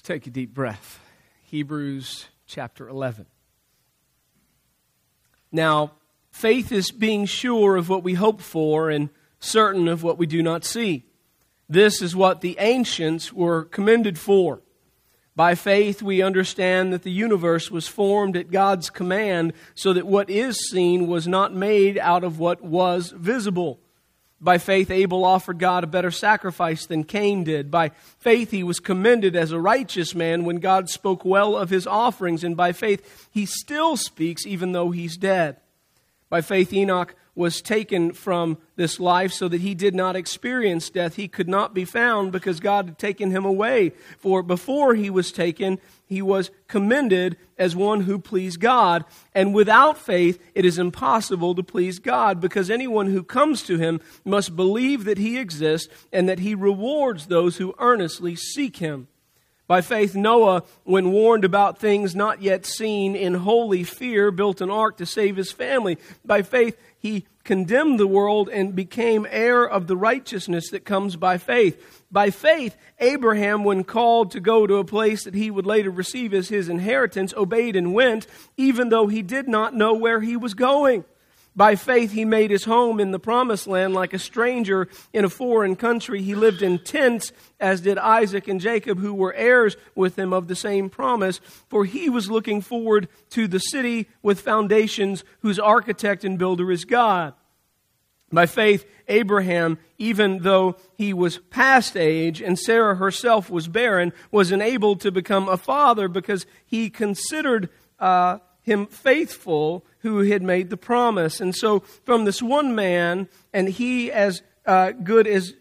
Let's take a deep breath. Hebrews chapter 11. Now, faith is being sure of what we hope for and certain of what we do not see. This is what the ancients were commended for. By faith, we understand that the universe was formed at God's command so that what is seen was not made out of what was visible. By faith, Abel offered God a better sacrifice than Cain did. By faith, he was commended as a righteous man when God spoke well of his offerings. And by faith, he still speaks even though he's dead. By faith, Enoch was taken from this life so that he did not experience death. He could not be found because God had taken him away. For before he was taken, he was commended as one who pleased God. And without faith, it is impossible to please God because anyone who comes to him must believe that he exists and that he rewards those who earnestly seek him. By faith, Noah, when warned about things not yet seen, in holy fear, built an ark to save his family. By faith, he condemned the world and became heir of the righteousness that comes by faith. By faith, Abraham, when called to go to a place that he would later receive as his inheritance, obeyed and went, even though he did not know where he was going. By faith, he made his home in the promised land like a stranger in a foreign country. He lived in tents, as did Isaac and Jacob, who were heirs with him of the same promise. For he was looking forward to the city with foundations, whose architect and builder is God. By faith, Abraham, even though he was past age and Sarah herself was barren, was enabled to become a father because he considered uh, him faithful who had made the promise. And so, from this one man, and he as uh, good as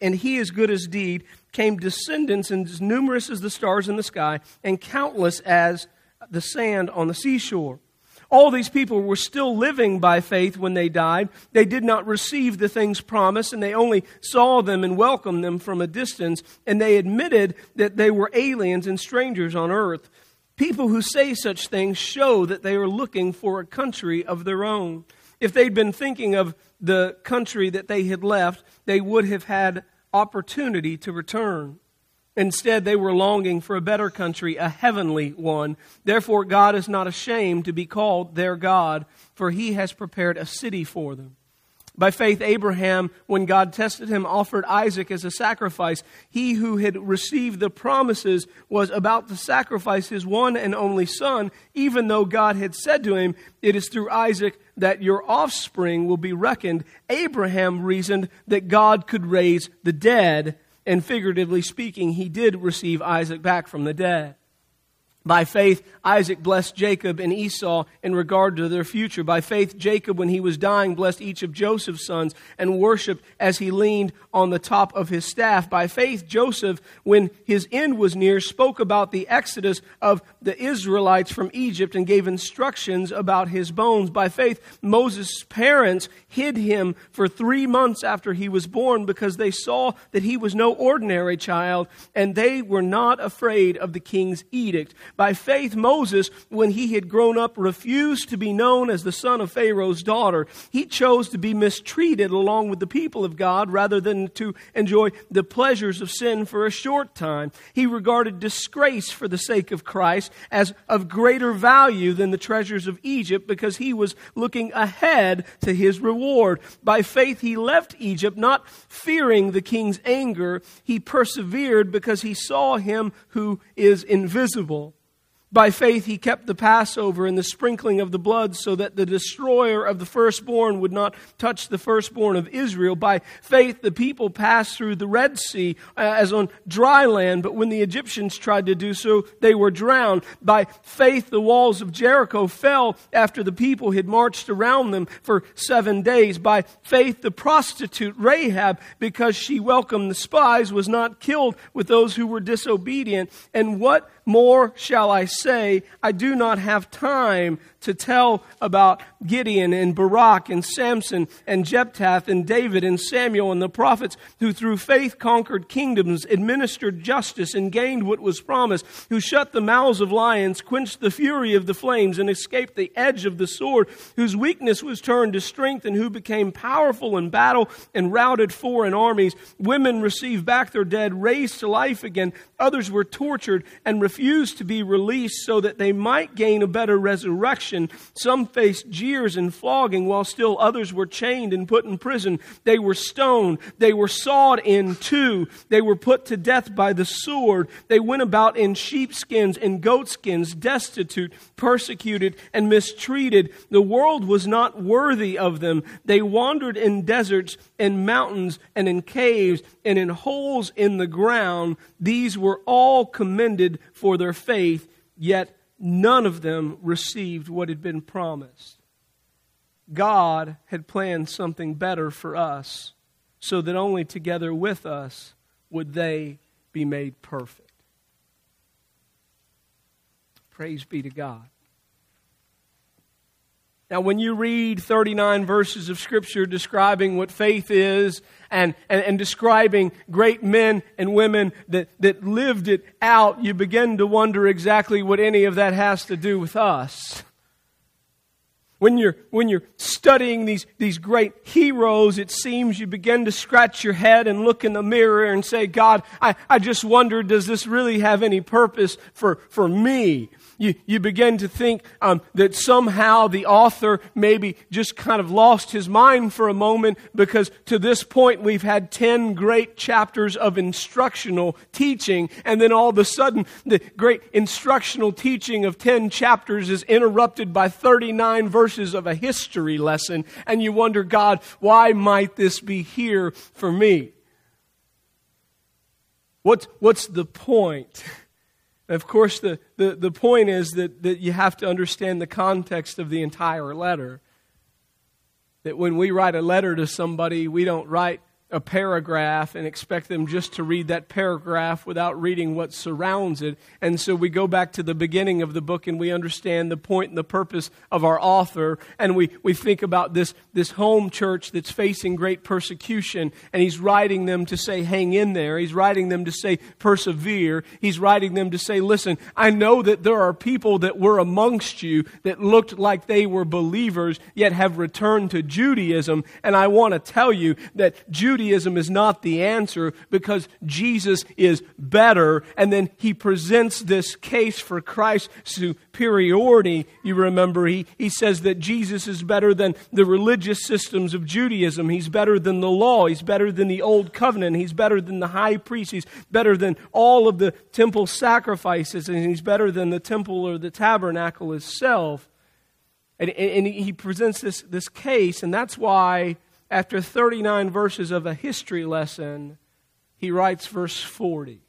and he as good as deed, came descendants as numerous as the stars in the sky, and countless as the sand on the seashore. All these people were still living by faith when they died. They did not receive the things promised, and they only saw them and welcomed them from a distance, and they admitted that they were aliens and strangers on earth. People who say such things show that they are looking for a country of their own. If they'd been thinking of the country that they had left, they would have had opportunity to return. Instead, they were longing for a better country, a heavenly one. Therefore, God is not ashamed to be called their God, for he has prepared a city for them. By faith, Abraham, when God tested him, offered Isaac as a sacrifice. He who had received the promises was about to sacrifice his one and only son, even though God had said to him, It is through Isaac that your offspring will be reckoned. Abraham reasoned that God could raise the dead, and figuratively speaking, he did receive Isaac back from the dead. By faith, Isaac blessed Jacob and Esau in regard to their future. By faith, Jacob, when he was dying, blessed each of Joseph's sons and worshiped as he leaned on the top of his staff. By faith, Joseph, when his end was near, spoke about the exodus of the Israelites from Egypt and gave instructions about his bones. By faith, Moses' parents hid him for three months after he was born because they saw that he was no ordinary child and they were not afraid of the king's edict. By faith, Moses, when he had grown up, refused to be known as the son of Pharaoh's daughter. He chose to be mistreated along with the people of God rather than to enjoy the pleasures of sin for a short time. He regarded disgrace for the sake of Christ as of greater value than the treasures of Egypt because he was looking ahead to his reward. By faith, he left Egypt, not fearing the king's anger. He persevered because he saw him who is invisible. By faith, he kept the Passover and the sprinkling of the blood so that the destroyer of the firstborn would not touch the firstborn of Israel. By faith, the people passed through the Red Sea uh, as on dry land, but when the Egyptians tried to do so, they were drowned. By faith, the walls of Jericho fell after the people had marched around them for seven days. By faith, the prostitute Rahab, because she welcomed the spies, was not killed with those who were disobedient. And what more shall I say? I do not have time to tell about Gideon and Barak and Samson and Jephthah and David and Samuel and the prophets who through faith conquered kingdoms, administered justice, and gained what was promised, who shut the mouths of lions, quenched the fury of the flames, and escaped the edge of the sword, whose weakness was turned to strength, and who became powerful in battle and routed foreign armies. Women received back their dead, raised to life again. Others were tortured and refused to be released so that they might gain a better resurrection. Some faced jeers and flogging, while still others were chained and put in prison. They were stoned. They were sawed in two. They were put to death by the sword. They went about in sheepskins and goatskins, destitute, persecuted, and mistreated. The world was not worthy of them. They wandered in deserts and mountains and in caves and in holes in the ground. These were all commended for their faith, yet none of them received what had been promised. God had planned something better for us, so that only together with us would they be made perfect. Praise be to God. Now, when you read 39 verses of Scripture describing what faith is and, and, and, describing great men and women that, that lived it out, you begin to wonder exactly what any of that has to do with us. When you're, when you're studying these, these great heroes, it seems you begin to scratch your head and look in the mirror and say, God, I, I just wonder, does this really have any purpose for, for me? You, you begin to think um, that somehow the author maybe just kind of lost his mind for a moment because to this point we've had 10 great chapters of instructional teaching, and then all of a sudden the great instructional teaching of 10 chapters is interrupted by 39 verses of a history lesson, and you wonder, God, why might this be here for me? What's, what's the point? Of course, the, the, the point is that, that you have to understand the context of the entire letter. That when we write a letter to somebody, we don't write a paragraph and expect them just to read that paragraph without reading what surrounds it. And so we go back to the beginning of the book and we understand the point and the purpose of our author. And we, we think about this, this home church that's facing great persecution. And he's writing them to say, hang in there. He's writing them to say, persevere. He's writing them to say, listen, I know that there are people that were amongst you that looked like they were believers, yet have returned to Judaism. And I want to tell you that Judaism Judaism is not the answer because Jesus is better. And then he presents this case for Christ's superiority. You remember, he, he says that Jesus is better than the religious systems of Judaism. He's better than the law. He's better than the old covenant. He's better than the high priest. He's better than all of the temple sacrifices. And he's better than the temple or the tabernacle itself. And, and, he presents this, this case, and that's why after 39 verses of a history lesson, he writes verse 40.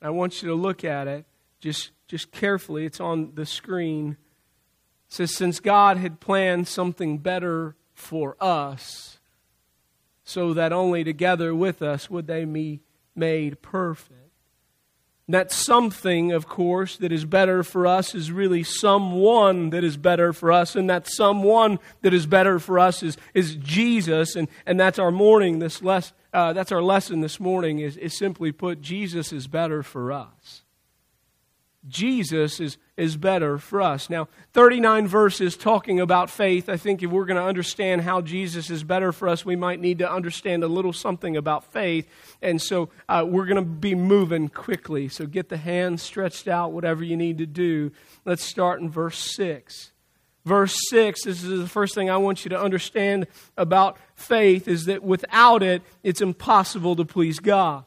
I want you to look at it just, just carefully. It's on the screen. It says, Since God had planned something better for us, so that only together with us would they be made perfect. That something, of course, that is better for us is really someone that is better for us. And that someone that is better for us is, is Jesus. And, and that's our morning, this less, uh, that's our lesson this morning is, is simply put, Jesus is better for us. Jesus is, is better for us. Now, 39 verses talking about faith. I think if we're going to understand how Jesus is better for us, we might need to understand a little something about faith. And so uh, we're going to be moving quickly. So get the hands stretched out, whatever you need to do. Let's start in verse 6. Verse 6, this is the first thing I want you to understand about faith, is that without it, it's impossible to please God.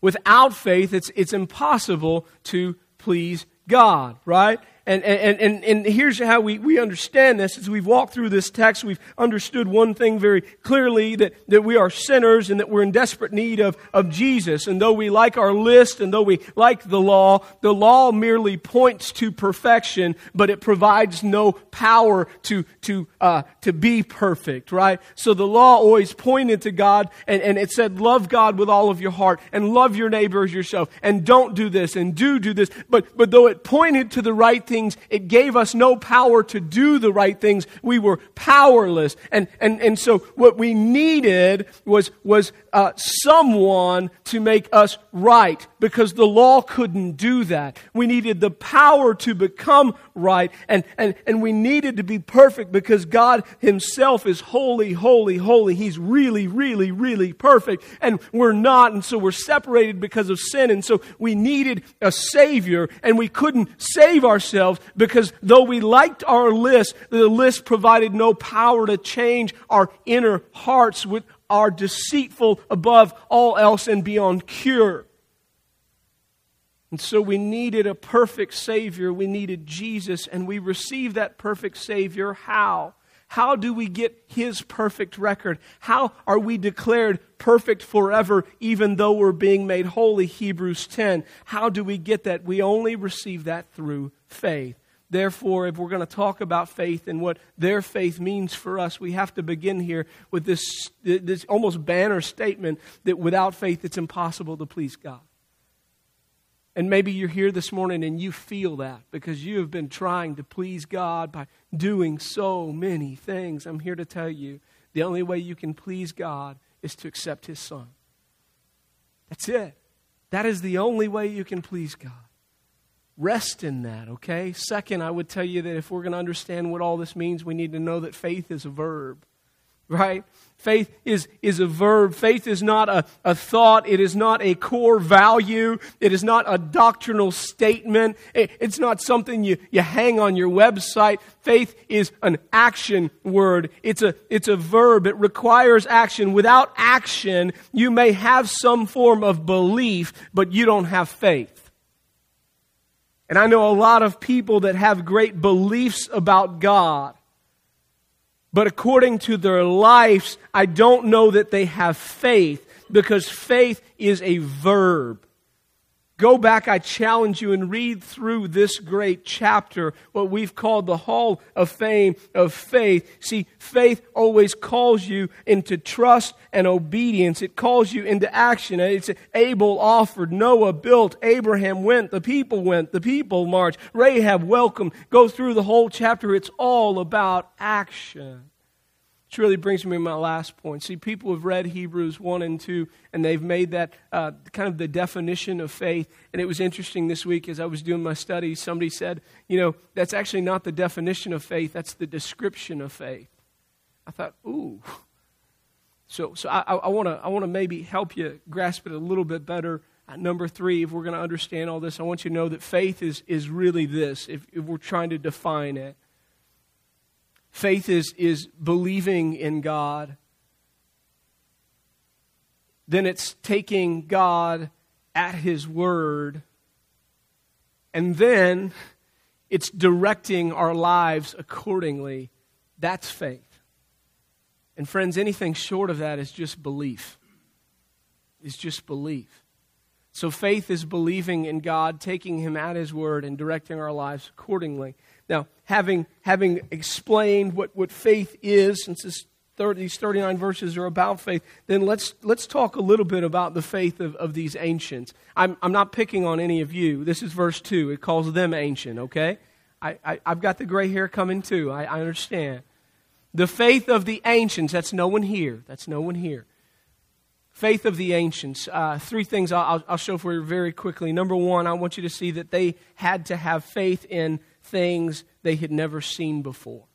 Without faith, it's, it's impossible to please God, right? And, and, and, and here's how we, we understand this. As we've walked through this text, we've understood one thing very clearly that, that we are sinners and that we're in desperate need of, of Jesus. And though we like our list and though we like the law, the law merely points to perfection, but it provides no power to, to, uh, to be perfect, right? So the law always pointed to God and, and it said, love God with all of your heart and love your neighbor as yourself and don't do this and do do this. But, but though it pointed to the right thing, things. It gave us no power to do the right things. We were powerless. And, and, and so what we needed was, was uh, someone to make us right because the law couldn't do that. We needed the power to become right and, and, and we needed to be perfect because God Himself is holy, holy, holy. He's really, really, really perfect and we're not and so we're separated because of sin and so we needed a Savior and we couldn't save ourselves because though we liked our list, the list provided no power to change our inner hearts with are deceitful above all else and beyond cure. And so we needed a perfect Savior. We needed Jesus, and we received that perfect Savior. How? How do we get His perfect record? How are we declared perfect forever, even though we're being made holy? Hebrews 10. How do we get that? We only receive that through faith. Therefore, if we're going to talk about faith and what their faith means for us, we have to begin here with this, this almost banner statement that without faith it's impossible to please God. And maybe you're here this morning and you feel that because you have been trying to please God by doing so many things. I'm here to tell you the only way you can please God is to accept His Son. That's it. That is the only way you can please God. Rest in that, okay? Second, I would tell you that if we're going to understand what all this means, we need to know that faith is a verb, right? Faith is, is a verb. Faith is not a, a thought. It is not a core value. It is not a doctrinal statement. It, it's not something you, you hang on your website. Faith is an action word. It's a, it's a verb. It requires action. Without action, you may have some form of belief, but you don't have faith. And I know a lot of people that have great beliefs about God. But according to their lives, I don't know that they have faith because faith is a verb. Go back, I challenge you, and read through this great chapter, what we've called the Hall of Fame of Faith. See, faith always calls you into trust and obedience. It calls you into action. It's Abel offered, Noah built, Abraham went, the people went, the people marched, Rahab welcomed. Go through the whole chapter. It's all about action. Which really brings me to my last point. See, people have read Hebrews 1 and 2, and they've made that uh, kind of the definition of faith. And it was interesting this week as I was doing my study, somebody said, you know, that's actually not the definition of faith, that's the description of faith. I thought, ooh. So, so I, I want to I wanna maybe help you grasp it a little bit better. At number three, if we're going to understand all this, I want you to know that faith is, is really this, if, if we're trying to define it. Faith is, is believing in God. Then it's taking God at His word. And then it's directing our lives accordingly. That's faith. And friends, anything short of that is just belief. It's just belief. So faith is believing in God, taking Him at His word, and directing our lives accordingly. Now, having, having explained what, what faith is, since this 30, these 39 verses are about faith, then let's, let's talk a little bit about the faith of, of these ancients. I'm, I'm not picking on any of you. This is verse 2. It calls them ancient, okay? I, I, have got the gray hair coming too. I, I understand. The faith of the ancients, that's no one here. That's no one here. Faith of the ancients. Uh, three things I'll, I'll show for you very quickly. Number one, I want you to see that they had to have faith in things they had never seen before.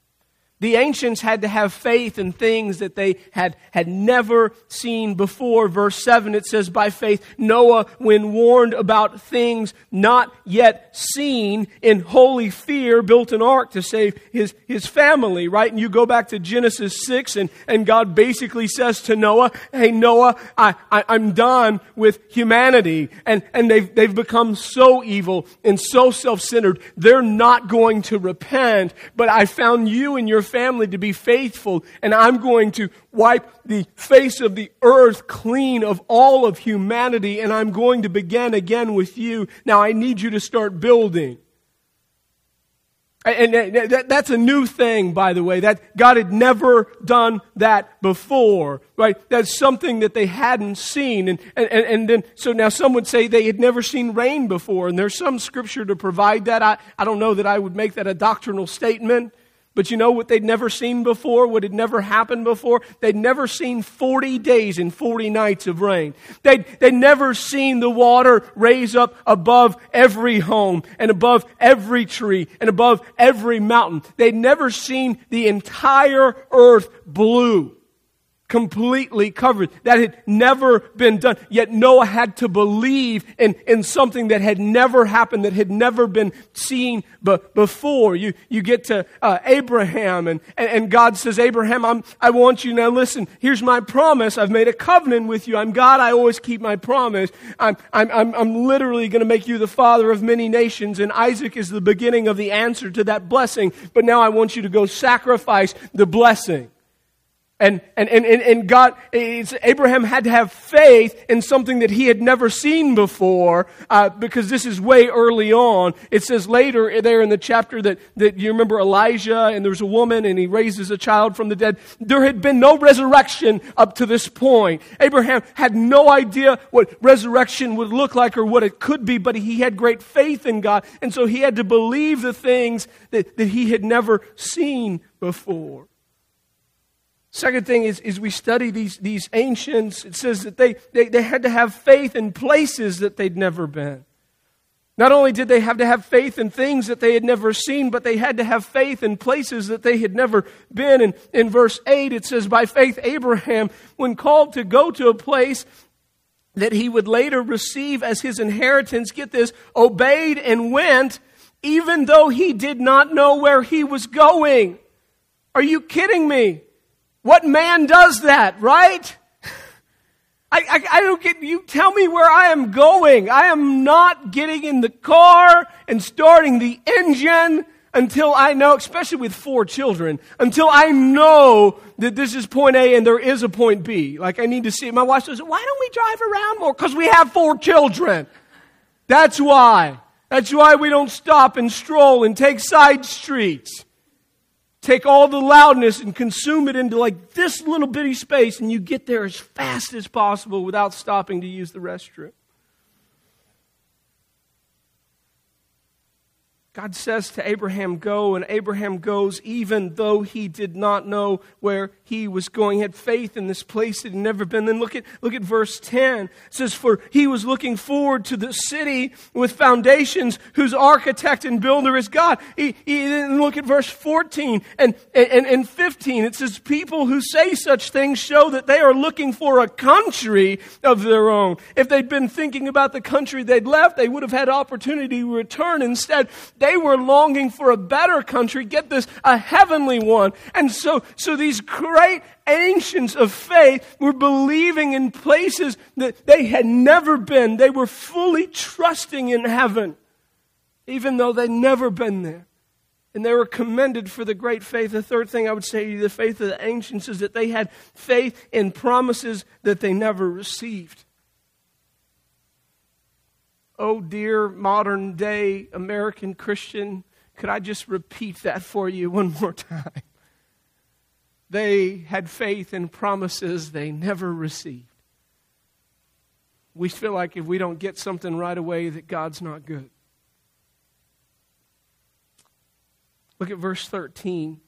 The ancients had to have faith in things that they had, had never seen before. Verse 7, it says, By faith, Noah, when warned about things not yet seen, in holy fear, built an ark to save his, his family, right? And you go back to Genesis 6, and, and God basically says to Noah, Hey, Noah, I, I, I'm done with humanity. And, and they've, they've become so evil and so self centered, they're not going to repent. But I found you and your family to be faithful, and I'm going to wipe the face of the earth clean of all of humanity, and I'm going to begin again with you. Now I need you to start building. And that's a new thing, by the way, that God had never done that before, right? That's something that they hadn't seen. And, and, and then, so now some would say they had never seen rain before, and there's some scripture to provide that. I, I don't know that I would make that a doctrinal statement. But you know what they'd never seen before? What had never happened before? They'd never seen 40 days and 40 nights of rain. They'd, they'd never seen the water raise up above every home and above every tree and above every mountain. They'd never seen the entire earth blue completely covered. That had never been done. Yet Noah had to believe in, in something that had never happened, that had never been seen b- before. You, you get to uh, Abraham, and, and, and, God says, Abraham, I'm, I want you now, listen, here's my promise. I've made a covenant with you. I'm God. I always keep my promise. I'm, I'm, I'm, I'm literally going to make you the father of many nations, and Isaac is the beginning of the answer to that blessing. But now I want you to go sacrifice the blessing. And, and, and, and God, Abraham had to have faith in something that he had never seen before, uh, because this is way early on. It says later there in the chapter that, that you remember Elijah and there's a woman and he raises a child from the dead. There had been no resurrection up to this point. Abraham had no idea what resurrection would look like or what it could be, but he had great faith in God. And so he had to believe the things that, that he had never seen before. Second thing is, is we study these, these ancients. It says that they, they, they had to have faith in places that they'd never been. Not only did they have to have faith in things that they had never seen, but they had to have faith in places that they had never been. And in verse 8, it says, By faith, Abraham, when called to go to a place that he would later receive as his inheritance, get this, obeyed and went, even though he did not know where he was going. Are you kidding me? What man does that, right? I, I, I, don't get, you tell me where I am going. I am not getting in the car and starting the engine until I know, especially with four children, until I know that this is point A and there is a point B. Like I need to see, my wife says, why don't we drive around more? Because we have four children. That's why. That's why we don't stop and stroll and take side streets take all the loudness and consume it into like this little bitty space, and you get there as fast as possible without stopping to use the restroom. God says to Abraham, Go, and Abraham goes, even though he did not know where he was going. He had faith in this place that he'd never been. Then look at, look at verse 10. It says, For he was looking forward to the city with foundations, whose architect and builder is God. He, he then look at verse 14 and, and, and 15. It says, People who say such things show that they are looking for a country of their own. If they'd been thinking about the country they'd left, they would have had opportunity to return. Instead, they were longing for a better country. Get this, a heavenly one. And so, so these great ancients of faith were believing in places that they had never been. They were fully trusting in heaven, even though they'd never been there. And they were commended for the great faith. The third thing I would say to you, the faith of the ancients, is that they had faith in promises that they never received oh dear modern day American Christian, could I just repeat that for you one more time? They had faith in promises they never received. We feel like if we don't get something right away, that God's not good. Look at verse 13.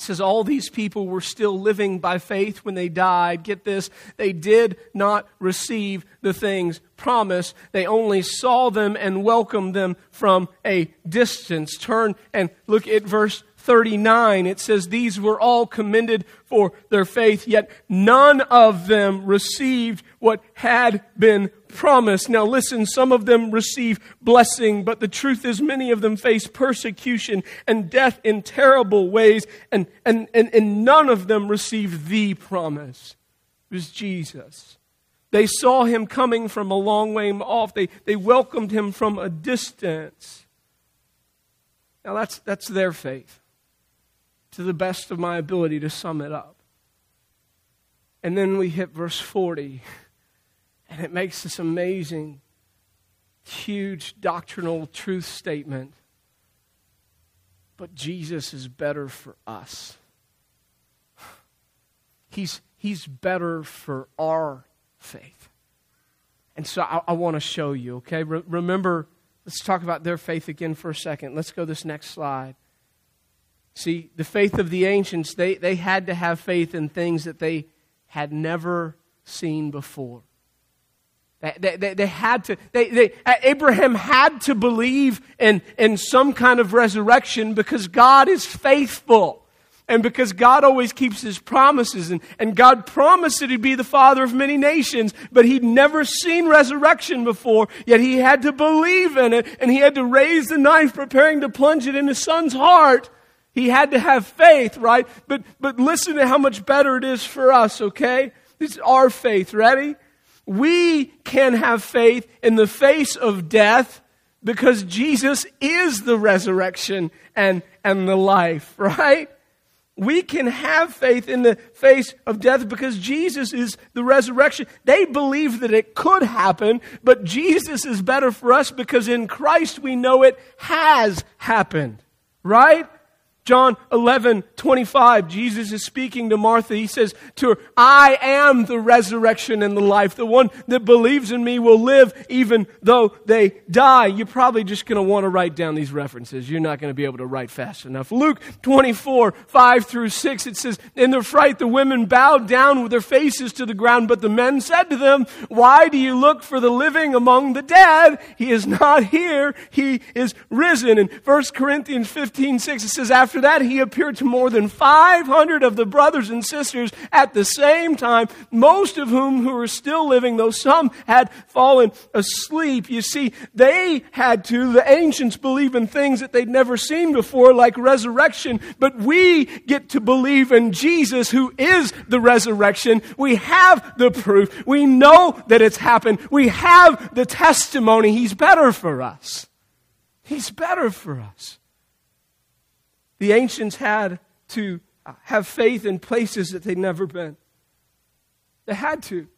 It says all these people were still living by faith when they died. Get this, they did not receive the things promised. They only saw them and welcomed them from a distance. Turn and look at verse 39, it says, These were all commended for their faith, yet none of them received what had been promised. Now listen, some of them receive blessing, but the truth is many of them face persecution and death in terrible ways, and, and, and, and none of them received the promise. It was Jesus. They saw him coming from a long way off. They, they welcomed him from a distance. Now that's, that's their faith to the best of my ability to sum it up. And then we hit verse 40, and it makes this amazing, huge doctrinal truth statement. but Jesus is better for us. He's, he's better for our faith. And so I, I want to show you, okay? Re- remember, let's talk about their faith again for a second. Let's go this next slide. See, the faith of the ancients, they, they had to have faith in things that they had never seen before. They, they, they, had to, they, they, Abraham had to believe in, in some kind of resurrection because God is faithful and because God always keeps his promises. And, and God promised that he'd be the father of many nations, but he'd never seen resurrection before, yet he had to believe in it, and he had to raise the knife, preparing to plunge it in his son's heart. He had to have faith, right? But, but listen to how much better it is for us, okay? This is our faith. Ready? we can have faith in the face of death because Jesus is the resurrection and, and the life, right? We can have faith in the face of death because Jesus is the resurrection. They believe that it could happen, but Jesus is better for us because in Christ we know it has happened, right? John 11, 25, Jesus is speaking to Martha. He says to her, I am the resurrection and the life. The one that believes in me will live even though they die. You're probably just going to want to write down these references. You're not going to be able to write fast enough. Luke 24, 5 through 6, it says, In their fright, the women bowed down with their faces to the ground, but the men said to them, Why do you look for the living among the dead? He is not here. He is risen. In 1 Corinthians 15, 6, it says, After after that, he appeared to more than 500 of the brothers and sisters at the same time, most of whom who were still living, though some had fallen asleep. You see, they had to, the ancients believe in things that they'd never seen before, like resurrection, but we get to believe in Jesus, who is the resurrection. We have the proof. We know that it's happened. We have the testimony. He's better for us. He's better for us. The ancients had to uh, have faith in places that they'd never been. They had to.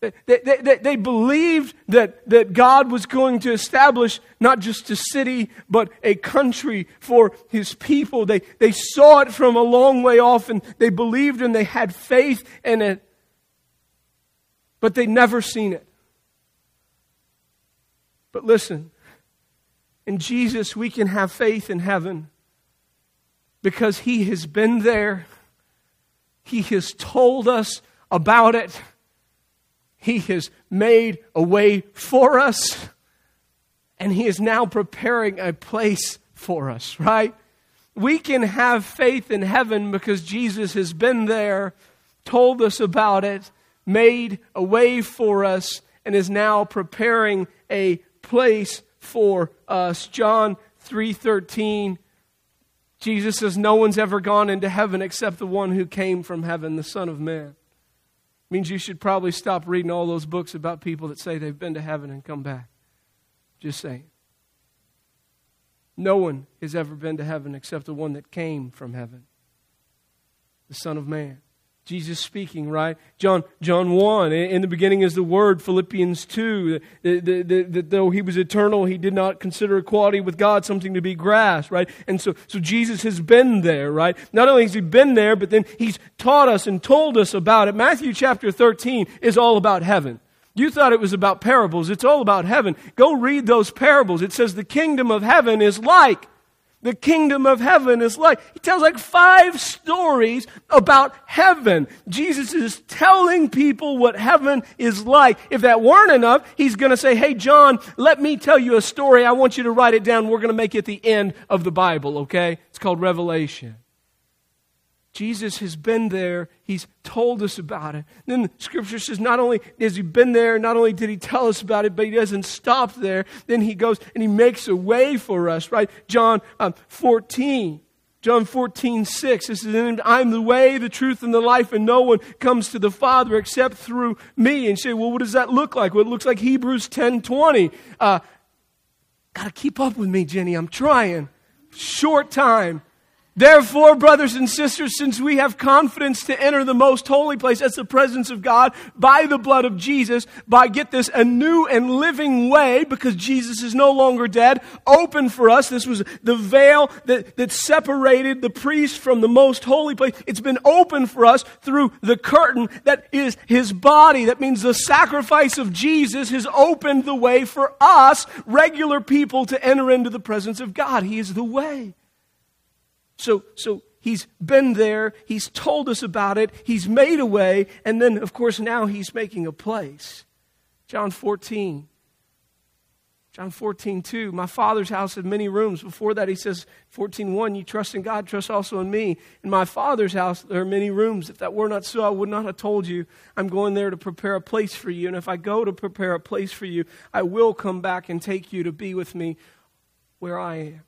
They, they, they, they, believed that, that God was going to establish not just a city, but a country for his people. They, they saw it from a long way off and they believed and they had faith in it, but they'd never seen it. But listen, in Jesus, we can have faith in heaven because He has been there. He has told us about it. He has made a way for us. And He is now preparing a place for us, right? We can have faith in heaven because Jesus has been there, told us about it, made a way for us, and is now preparing a place for us. John 3:13 Jesus says no one's ever gone into heaven except the one who came from heaven, the Son of Man. Means you should probably stop reading all those books about people that say they've been to heaven and come back. Just saying. No one has ever been to heaven except the one that came from heaven, the Son of Man. Jesus speaking, right? John, John 1, in the beginning is the Word, Philippians 2, that though he was eternal, he did not consider equality with God something to be grasped, right? And so, so Jesus has been there, right? Not only has he been there, but then he's taught us and told us about it. Matthew chapter 13 is all about heaven. You thought it was about parables. It's all about heaven. Go read those parables. It says the kingdom of heaven is like the kingdom of heaven is like. He tells like five stories about heaven. Jesus is telling people what heaven is like. If that weren't enough, he's going to say, Hey, John, let me tell you a story. I want you to write it down. We're going to make it the end of the Bible, okay? It's called Revelation. Jesus has been there. He's told us about it. Then scripture says not only has he been there, not only did he tell us about it, but he doesn't stop there. Then he goes and he makes a way for us, right? John um, 14. John 14, 6. This is, I'm the way, the truth, and the life, and no one comes to the Father except through me. And say, well, what does that look like? Well, it looks like Hebrews 10, 20. Uh, Got to keep up with me, Jenny. I'm trying. Short time. Therefore, brothers and sisters, since we have confidence to enter the most holy place, that's the presence of God, by the blood of Jesus, by, get this, a new and living way, because Jesus is no longer dead, open for us. This was the veil that, that separated the priest from the most holy place. It's been open for us through the curtain that is his body. That means the sacrifice of Jesus has opened the way for us, regular people, to enter into the presence of God. He is the way. So, so he's been there, he's told us about it, he's made a way, and then, of course, now he's making a place. John 14. John 14, 2. My father's house had many rooms. Before that, he says, 14, 1, you trust in God, trust also in me. In my father's house, there are many rooms. If that were not so, I would not have told you. I'm going there to prepare a place for you. And if I go to prepare a place for you, I will come back and take you to be with me where I am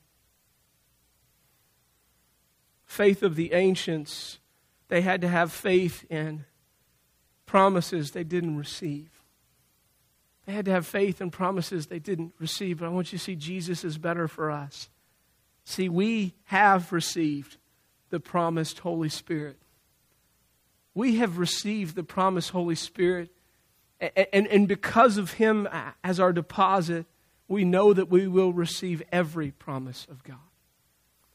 faith of the ancients, they had to have faith in promises they didn't receive. They had to have faith in promises they didn't receive. But I want you to see Jesus is better for us. See, we have received the promised Holy Spirit. We have received the promised Holy Spirit. And, and, because of Him as our deposit, we know that we will receive every promise of God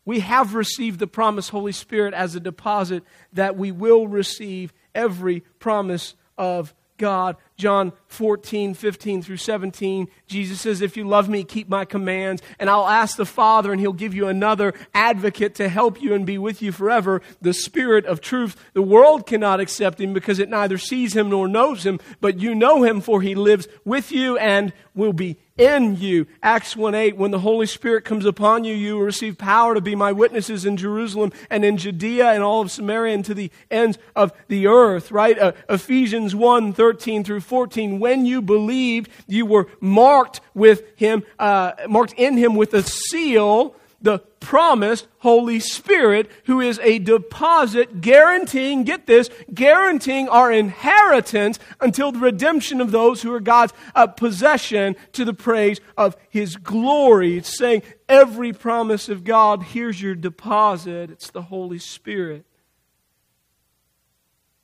we have received the promised Holy Spirit as a deposit that we will receive every promise of God. John 14, 15 through 17, Jesus says, If you love me, keep my commands, and I'll ask the Father, and he'll give you another advocate to help you and be with you forever, the Spirit of truth. The world cannot accept him because it neither sees him nor knows him, but you know him, for he lives with you and will be in you. Acts 1 8, when the Holy Spirit comes upon you, you will receive power to be my witnesses in Jerusalem and in Judea and all of Samaria and to the ends of the earth, right? Uh, Ephesians 1 13 through 14, when you believed, you were marked with him, uh, marked in him with a seal the promised Holy Spirit, who is a deposit guaranteeing, get this, guaranteeing our inheritance until the redemption of those who are God's uh, possession to the praise of His glory. It's saying every promise of God, here's your deposit. It's the Holy Spirit.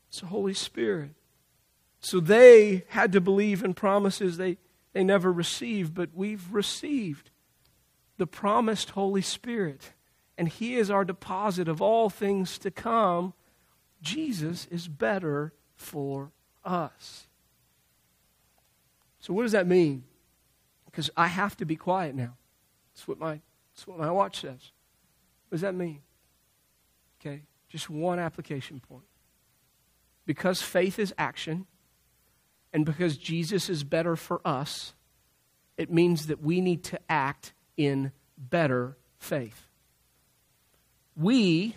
It's the Holy Spirit. So they had to believe in promises they, they never received, but we've received the promised Holy Spirit, and He is our deposit of all things to come, Jesus is better for us. So, what does that mean? Because I have to be quiet now. That's what my, that's what my watch says. What does that mean? Okay, just one application point. Because faith is action, and because Jesus is better for us, it means that we need to act in better faith. We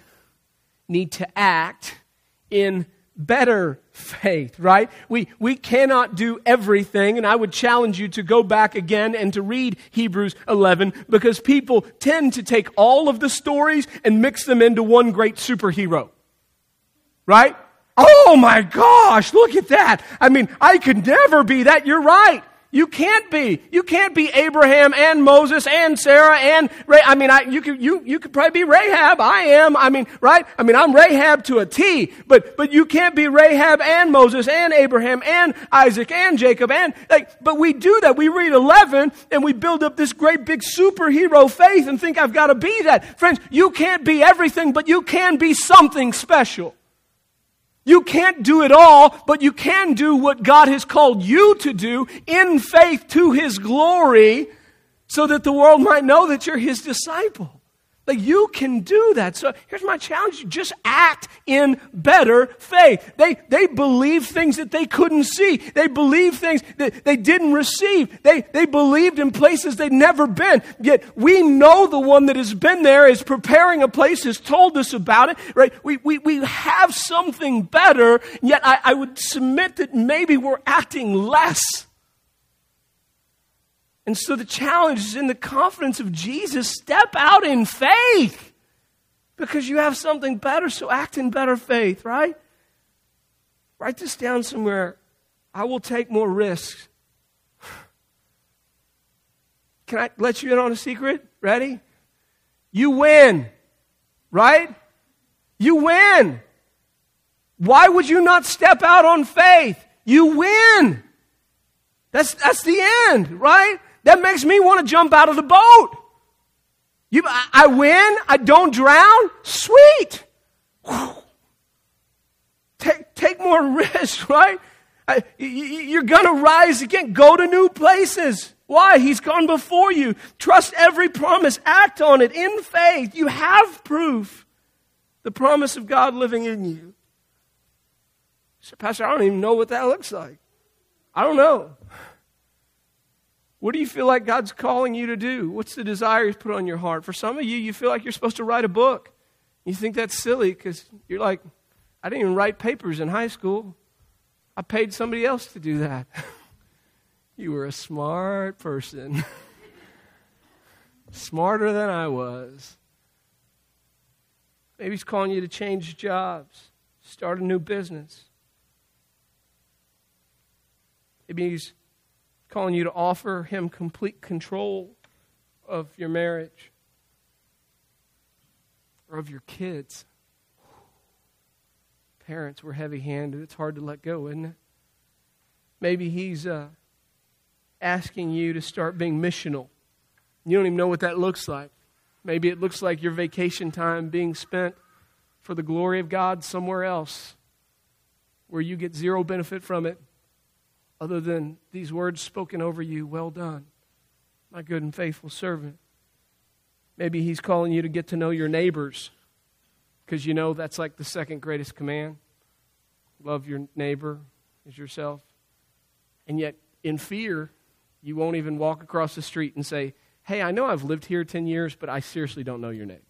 need to act in better faith, right? We, we cannot do everything, and I would challenge you to go back again and to read Hebrews 11 because people tend to take all of the stories and mix them into one great superhero, right? Oh my gosh, look at that. I mean, I could never be that. You're right. You can't be. You can't be Abraham and Moses and Sarah and Ray. I mean, I, you could, you, you could probably be Rahab. I am. I mean, right? I mean, I'm Rahab to a T, but, but you can't be Rahab and Moses and Abraham and Isaac and Jacob and, like, but we do that. We read 11 and we build up this great big superhero faith and think I've got to be that. Friends, you can't be everything, but you can be something special. You can't do it all, but you can do what God has called you to do in faith to His glory so that the world might know that you're His disciple. Like you can do that. So here's my challenge. Just act in better faith. They, they believed things that they couldn't see. They believe things that they didn't receive. They, they believed in places they'd never been. Yet we know the one that has been there is preparing a place, has told us about it, right? We, we, we have something better, yet I, I would submit that maybe we're acting less and so the challenge is in the confidence of Jesus step out in faith because you have something better, so act in better faith, right? Write this down somewhere. I will take more risks. Can I let you in on a secret? Ready? You win. right? You win. Why would you not step out on faith? You win. That's, that's the end, right? That makes me want to jump out of the boat. You, I, win. I don't drown. Sweet. Take, take more risk, right? You're going to rise again. Go to new places. Why? He's gone before you. Trust every promise. Act on it in faith. You have proof. The promise of God living in you. So, Pastor, I don't even know what that looks like. I don't know. What do you feel like God's calling you to do? What's the desire He's put on your heart? For some of you, you feel like you're supposed to write a book. You think that's silly because you're like, I didn't even write papers in high school. I paid somebody else to do that. you were a smart person. Smarter than I was. Maybe he's calling you to change jobs, start a new business. Maybe he's calling you to offer him complete control of your marriage or of your kids. Parents, we're heavy handed. It's hard to let go, isn't it? Maybe he's uh, asking you to start being missional. You don't even know what that looks like. Maybe it looks like your vacation time being spent for the glory of God somewhere else where you get zero benefit from it other than these words spoken over you Well done, my good and faithful servant. Maybe he's calling you to get to know your neighbors because you know that's like the second greatest command. Love your neighbor as yourself. And yet, in fear, you won't even walk across the street and say, Hey, I know I've lived here 10 years, but I seriously don't know your name.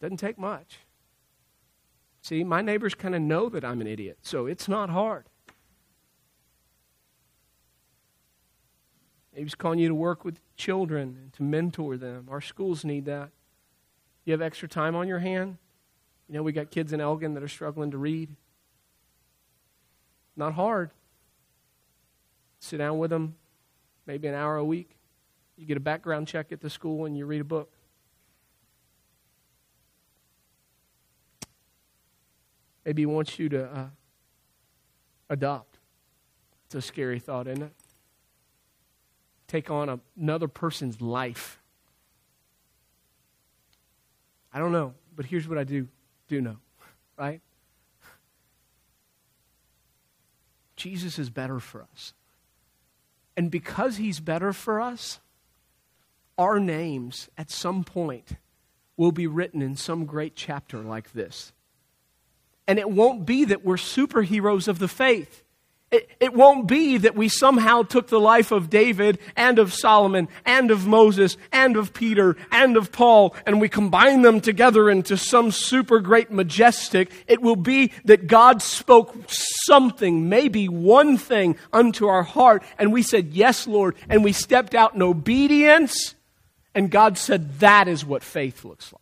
Doesn't take much. See, my neighbors kind of know that I'm an idiot, so it's not hard. Maybe he's calling you to work with children and to mentor them. Our schools need that. You have extra time on your hand? You know, we got kids in Elgin that are struggling to read. Not hard. Sit down with them maybe an hour a week. You get a background check at the school and you read a book. Maybe he wants you to uh, adopt. It's a scary thought, isn't it? Take on a, another person's life. I don't know, but here's what I do do know, right? Jesus is better for us. And because he's better for us, our names at some point will be written in some great chapter like this. And it won't be that we're superheroes of the faith. It, it won't be that we somehow took the life of David and of Solomon and of Moses and of Peter and of Paul and we combine them together into some super great majestic. It will be that God spoke something, maybe one thing unto our heart and we said, Yes, Lord, and we stepped out in obedience and God said, That is what faith looks like.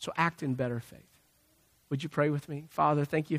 So act in better faith. Would you pray with me? Father, thank you